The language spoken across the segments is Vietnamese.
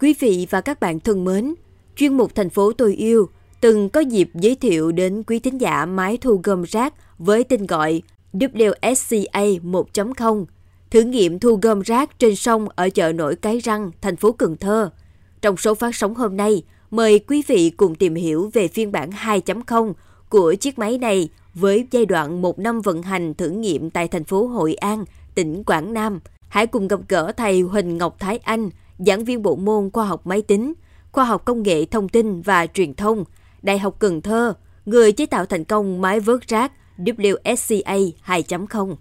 Quý vị và các bạn thân mến, chuyên mục Thành phố tôi yêu từng có dịp giới thiệu đến quý thính giả máy thu gom rác với tên gọi WSCA 1.0, thử nghiệm thu gom rác trên sông ở chợ nổi Cái Răng, thành phố Cần Thơ. Trong số phát sóng hôm nay, mời quý vị cùng tìm hiểu về phiên bản 2.0 của chiếc máy này với giai đoạn một năm vận hành thử nghiệm tại thành phố Hội An, tỉnh Quảng Nam. Hãy cùng gặp gỡ thầy Huỳnh Ngọc Thái Anh, giảng viên bộ môn khoa học máy tính, khoa học công nghệ thông tin và truyền thông, Đại học Cần Thơ, người chế tạo thành công máy vớt rác WSCA 2.0.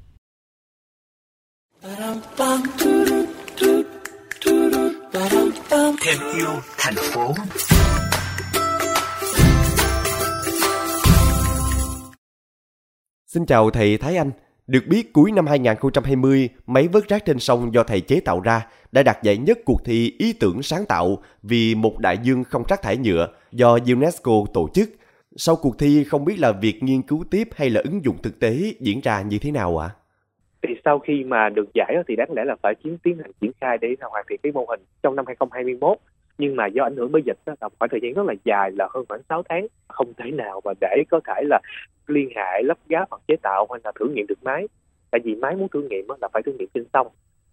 Thêm yêu thành phố. Xin chào thầy Thái Anh. Được biết cuối năm 2020, máy vớt rác trên sông do thầy chế tạo ra đã đạt giải nhất cuộc thi ý tưởng sáng tạo vì một đại dương không rác thải nhựa do UNESCO tổ chức. Sau cuộc thi không biết là việc nghiên cứu tiếp hay là ứng dụng thực tế diễn ra như thế nào ạ? À? Thì sau khi mà được giải thì đáng lẽ là phải chiến tiến hành triển khai để hoàn thiện cái mô hình trong năm 2021 nhưng mà do ảnh hưởng bởi dịch đó, là khoảng thời gian rất là dài là hơn khoảng 6 tháng không thể nào mà để có thể là liên hệ lắp ráp hoặc chế tạo hay là thử nghiệm được máy tại vì máy muốn thử nghiệm là phải thử nghiệm trên sông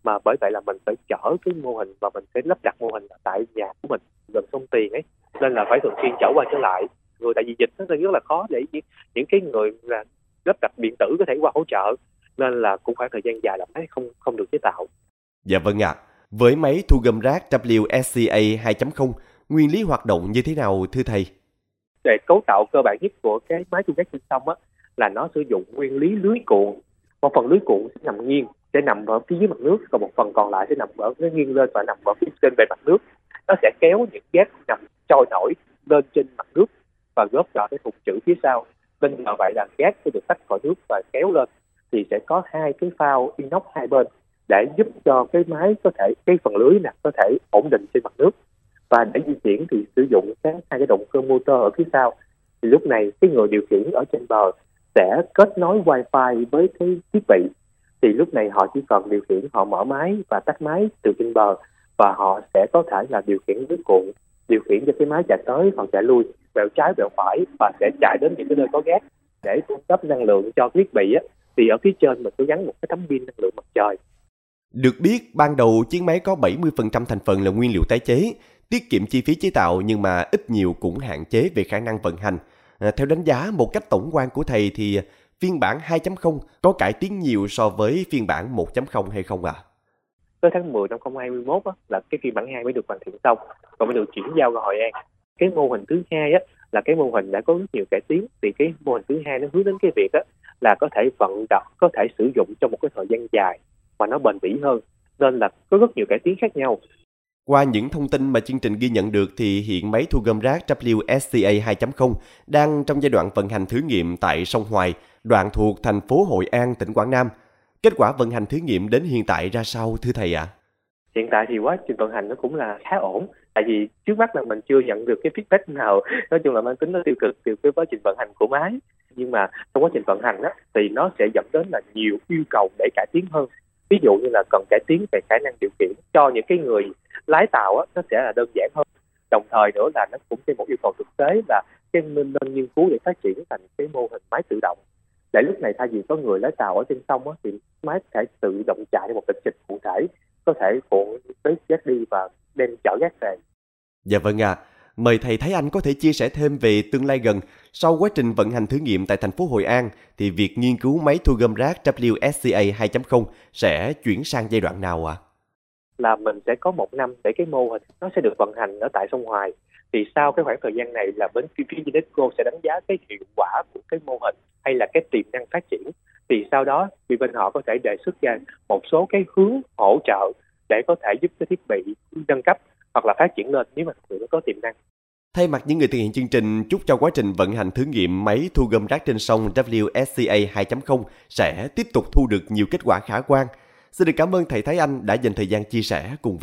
mà bởi vậy là mình phải chở cái mô hình và mình sẽ lắp đặt mô hình tại nhà của mình gần sông tiền ấy nên là phải thường xuyên chở qua trở lại rồi tại vì dịch nó rất là khó để những cái người là lắp đặt điện tử có thể qua hỗ trợ nên là cũng khoảng thời gian dài là máy không không được chế tạo. Dạ vâng ạ. À. Với máy thu gom rác WSCA 2.0, nguyên lý hoạt động như thế nào thưa thầy? Về cấu tạo cơ bản nhất của cái máy thu rác trên sông á, là nó sử dụng nguyên lý lưới cuộn. Một phần lưới cuộn sẽ nằm nghiêng, sẽ nằm ở phía dưới mặt nước, còn một phần còn lại sẽ nằm ở phía nghiêng lên và nằm ở phía trên bề mặt nước. Nó sẽ kéo những gas nằm trôi nổi lên trên mặt nước và góp vào cái thùng trữ phía sau. Nên nhờ vậy là gas sẽ được tách khỏi nước và kéo lên thì sẽ có hai cái phao inox hai bên để giúp cho cái máy có thể, cái phần lưới nè, có thể ổn định trên mặt nước. Và để di chuyển thì sử dụng các, hai cái động cơ motor ở phía sau. Thì lúc này cái người điều khiển ở trên bờ sẽ kết nối wifi với cái thiết bị. Thì lúc này họ chỉ cần điều khiển, họ mở máy và tắt máy từ trên bờ và họ sẽ có thể là điều khiển nước cuộn, điều khiển cho cái máy chạy tới hoặc chạy lui, bèo trái, bèo phải và sẽ chạy đến những cái nơi có gas để cung cấp năng lượng cho thiết bị á. Thì ở phía trên mình có gắn một cái tấm pin năng lượng mặt trời được biết, ban đầu chiếc máy có 70% thành phần là nguyên liệu tái chế, tiết kiệm chi phí chế tạo nhưng mà ít nhiều cũng hạn chế về khả năng vận hành. À, theo đánh giá một cách tổng quan của thầy thì phiên bản 2.0 có cải tiến nhiều so với phiên bản 1.0 hay không ạ? À? Tới tháng 10 năm 2021 á, là cái phiên bản 2 mới được hoàn thiện xong, còn mới được chuyển giao ra Hội An. Cái mô hình thứ hai á, là cái mô hình đã có rất nhiều cải tiến thì cái mô hình thứ hai nó hướng đến cái việc á, là có thể vận động, có thể sử dụng trong một cái thời gian dài và nó bền bỉ hơn nên là có rất nhiều cải tiến khác nhau qua những thông tin mà chương trình ghi nhận được thì hiện máy thu gom rác WSCA 2.0 đang trong giai đoạn vận hành thử nghiệm tại sông Hoài, đoạn thuộc thành phố Hội An, tỉnh Quảng Nam. Kết quả vận hành thử nghiệm đến hiện tại ra sao thưa thầy ạ? À? Hiện tại thì quá trình vận hành nó cũng là khá ổn. Tại vì trước mắt là mình chưa nhận được cái feedback nào nói chung là mang tính nó tiêu cực từ cái quá trình vận hành của máy. Nhưng mà trong quá trình vận hành á, thì nó sẽ dẫn đến là nhiều yêu cầu để cải tiến hơn ví dụ như là cần cải tiến về khả năng điều khiển cho những cái người lái tàu á, nó sẽ là đơn giản hơn. Đồng thời nữa là nó cũng thêm một yêu cầu thực tế là cái nên, nên nghiên cứu để phát triển thành cái mô hình máy tự động. Để lúc này thay vì có người lái tàu ở trên sông á, thì máy có thể tự động chạy một lịch trình cụ thể có thể phụ tới chết đi và đem chở gác về. Dạ vâng ạ. à. Mời thầy Thái Anh có thể chia sẻ thêm về tương lai gần. Sau quá trình vận hành thử nghiệm tại thành phố Hội An, thì việc nghiên cứu máy thu gom rác WSCA 2.0 sẽ chuyển sang giai đoạn nào ạ? À? Là mình sẽ có một năm để cái mô hình nó sẽ được vận hành ở tại sông Hoài. Thì sau cái khoảng thời gian này là bên phía UNESCO sẽ đánh giá cái hiệu quả của cái mô hình hay là cái tiềm năng phát triển. Thì sau đó thì bên họ có thể đề xuất ra một số cái hướng hỗ trợ để có thể giúp cái thiết bị nâng cấp hoặc là phát triển lên nếu mà thực sự nó có tiềm năng. Thay mặt những người thực hiện chương trình, chúc cho quá trình vận hành thử nghiệm máy thu gom rác trên sông WSCA 2.0 sẽ tiếp tục thu được nhiều kết quả khả quan. Xin được cảm ơn thầy Thái Anh đã dành thời gian chia sẻ cùng với